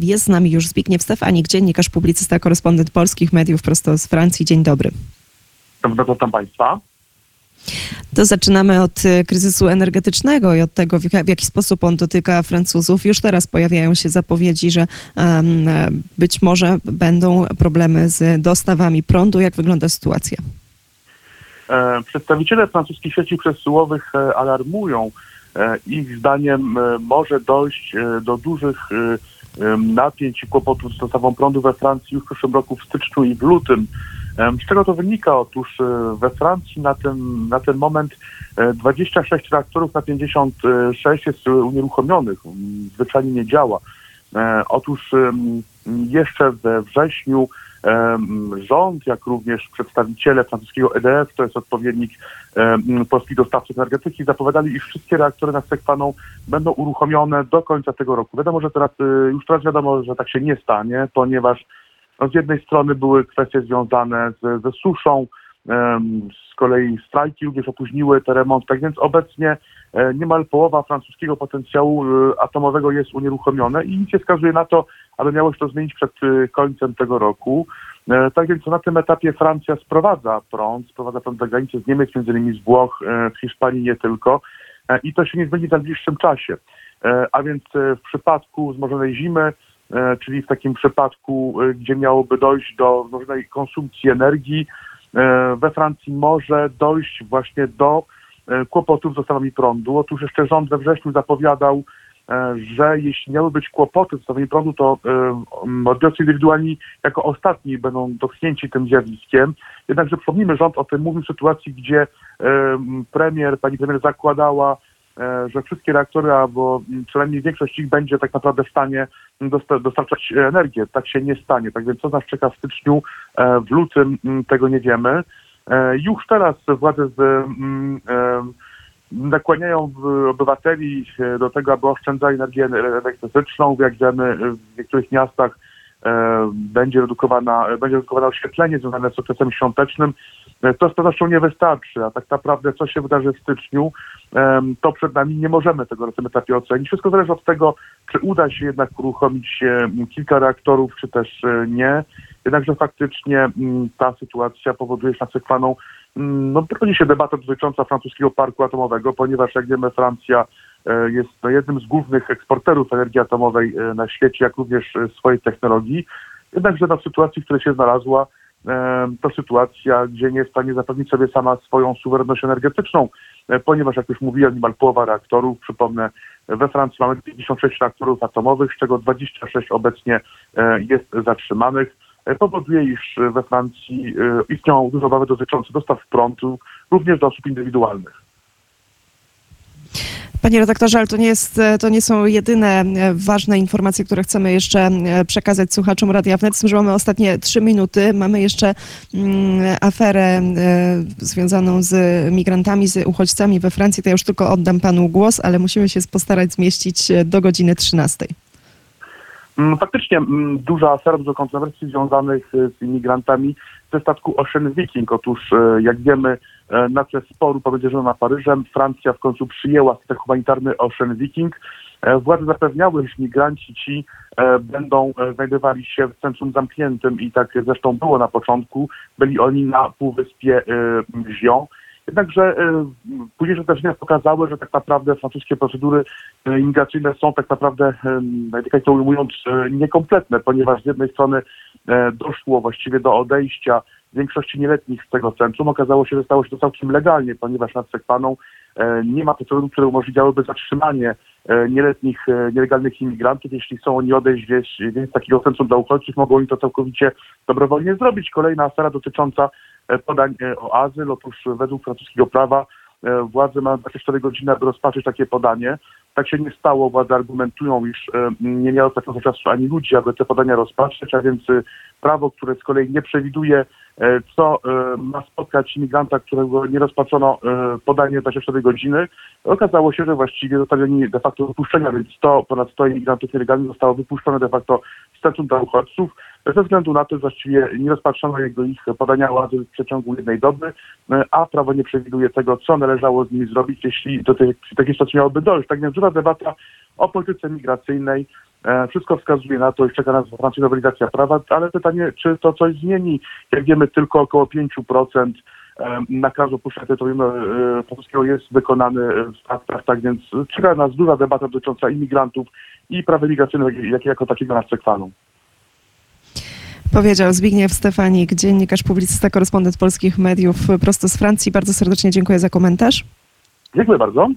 Jest z nami już Zbigniew Stefanik, dziennikarz, publicysta, korespondent polskich mediów prosto z Francji. Dzień dobry. Witam Państwa. To zaczynamy od y, kryzysu energetycznego i od tego, w jaki- sposób on dotyka Francuzów. Już teraz pojawiają się zapowiedzi, że e, być może będą problemy z dostawami prądu. Jak wygląda sytuacja? E, Przedstawiciele francuskich sieci przesyłowych e, alarmują. E, Ich zdaniem e, może dojść e, do dużych e, napięć i kłopotów z dostawą prądu we Francji już w przyszłym roku w styczniu i w lutym. Z czego to wynika? Otóż e, we Francji na ten, na ten moment e, 26 reaktorów na 56 jest e, unieruchomionych. Zwyczajnie nie działa. E, Otóż jeszcze we wrześniu rząd, jak również przedstawiciele francuskiego EDF, to jest odpowiednik polskich dostawców energetyki, zapowiadali, iż wszystkie reaktory na Sekwaną będą uruchomione do końca tego roku. Wiadomo, że teraz, y, już teraz wiadomo, że tak się nie stanie, ponieważ no, z jednej strony były kwestie związane z, ze suszą, z kolei strajki również opóźniły te remonty, tak więc obecnie e, niemal połowa francuskiego potencjału e, atomowego jest unieruchomione i nic nie wskazuje na to, aby miało się to zmienić przed e, końcem tego roku. E, Tak więc na tym etapie Francja sprowadza prąd, sprowadza prąd za granicę z Niemiec, między innymi z Włoch, e, z Hiszpanii nie tylko E, i to się nie zmieni w najbliższym czasie. E, A więc e, w przypadku wzmożonej zimy, e, czyli w takim przypadku, e, gdzie miałoby dojść do wzmożonej konsumpcji energii, e, we Francji może dojść właśnie do e, kłopotów z dostawami prądu. Otóż jeszcze rząd we wrześniu zapowiadał, e, że jeśli miały być kłopoty z dostawami prądu, to e, odbiorcy indywidualni jako ostatni będą dotknięci tym zjawiskiem. Jednakże przypomnijmy, rząd o tym mówił w sytuacji, gdzie e, premier, pani premier zakładała, e, że wszystkie reaktory, albo przynajmniej większość ich będzie tak naprawdę w stanie dosta- dostarczać energię. Tak się nie stanie. Tak więc co nas czeka w styczniu, e, w lutym, tego nie wiemy. E, Już teraz władze z, mm, nakłaniają w- obywateli e, do tego, aby oszczędzali energię elektryczną. Jak wiemy, w niektórych miastach e, będzie redukowana, będzie redukowane oświetlenie związane z okresem świątecznym. E, To z pewnością nie wystarczy, a tak naprawdę co się wydarzy w styczniu, to przed nami nie możemy tego na tym etapie ocenić. Wszystko zależy od tego, czy uda się jednak uruchomić e, kilka reaktorów, czy też e, nie. Jednakże faktycznie mm, ta sytuacja powoduje konsekwaną, mm, no prowadzi się debata dotycząca francuskiego parku atomowego, ponieważ jak wiemy Francja e, jest no, jednym z głównych eksporterów energii atomowej e, na świecie, jak również e, swojej technologii. Jednakże no, w sytuacji, w której się znalazła, to sytuacja, gdzie nie jest w stanie zapewnić sobie sama swoją suwerenność energetyczną, ponieważ jak już mówiłem, niemal połowa reaktorów, przypomnę, we Francji mamy 56 reaktorów atomowych, z czego 26 obecnie jest zatrzymanych. Powoduje, iż we Francji e, istnieją duże obawy dotyczące dostaw prądu, również do osób indywidualnych. Panie redaktorze, ale to nie, jest, e, to nie są jedyne e, ważne informacje, które chcemy jeszcze przekazać słuchaczom Radia Wnet. Że mamy ostatnie trzy minuty. Mamy jeszcze mm, aferę związaną z migrantami, z uchodźcami we Francji. To ja już tylko oddam panu głos, ale musimy się postarać zmieścić do godziny 13. Mm, Faktycznie mm, duża afera, dużo kontrowersji związanych e, z imigrantami ze statku Ocean Viking. Otóż, e, jak wiemy, e, na tle sporu pomiędzy Żoną a Paryżem Francja w końcu przyjęła statek humanitarny Ocean Viking. E, Władze zapewniały, że migranci ci e, będą e, znajdowali się w centrum zamkniętym i tak zresztą było na początku. Byli oni na półwyspie Zion. Jednakże e, późniejsze zdarzenia pokazały, że tak naprawdę francuskie procedury e, imigracyjne są tak naprawdę, e, delikatnie ujmując, e, niekompletne, ponieważ z jednej strony doszło właściwie do odejścia większości nieletnich z tego centrum. Okazało się, że stało się to całkiem legalnie, ponieważ nad Sekwaną nie ma procedur, które umożliwiałyby zatrzymanie nieletnich, nielegalnych imigrantów. Jeśli chcą oni odejść z takiego centrum dla uchodźców, mogą oni to całkowicie dobrowolnie zrobić. Kolejna afera dotycząca podań e, o azyl. Otóż według francuskiego prawa e, władze mają 24 godziny, aby rozpatrzyć takie podanie. Tak się nie stało. Władze argumentują, iż e, nie miało takiego czasu ani ludzi, aby te podania rozpatrzyć, a więc e, prawo, które z kolei nie przewiduje, e, co e, ma spotkać imigranta, którego nie rozpatrzono e, podanie 24 godziny, okazało się, że właściwie zostali oni de facto wypuszczenia, więc 100, ponad 100 imigrantów nielegalnych zostało wypuszczone de facto centrum dla uchodźców, ze względu na to, właściwie nie rozpatrzono jego ich podania o azyl w przeciągu jednej doby, e, a prawo nie przewiduje tego, co należało z nimi zrobić, jeśli do takiej sytuacji miałoby dojść. Tak więc duża debata o polityce migracyjnej, E, Wszystko wskazuje na to i czeka nas w Francji nowelizacja prawa, ale pytanie, czy to coś zmieni? Jak wiemy, tylko około 5% e, nakazu opuszczenia terytorium francuskiego jest wykonany w faktach, tak więc czeka nas duża debata dotycząca imigrantów i prawa migracyjnego, jakie jako takiego nas chwalą. Powiedział Zbigniew Stefanik, dziennikarz, publicysta, korespondent polskich mediów prosto z Francji. Bardzo serdecznie dziękuję za komentarz. Dziękuję bardzo.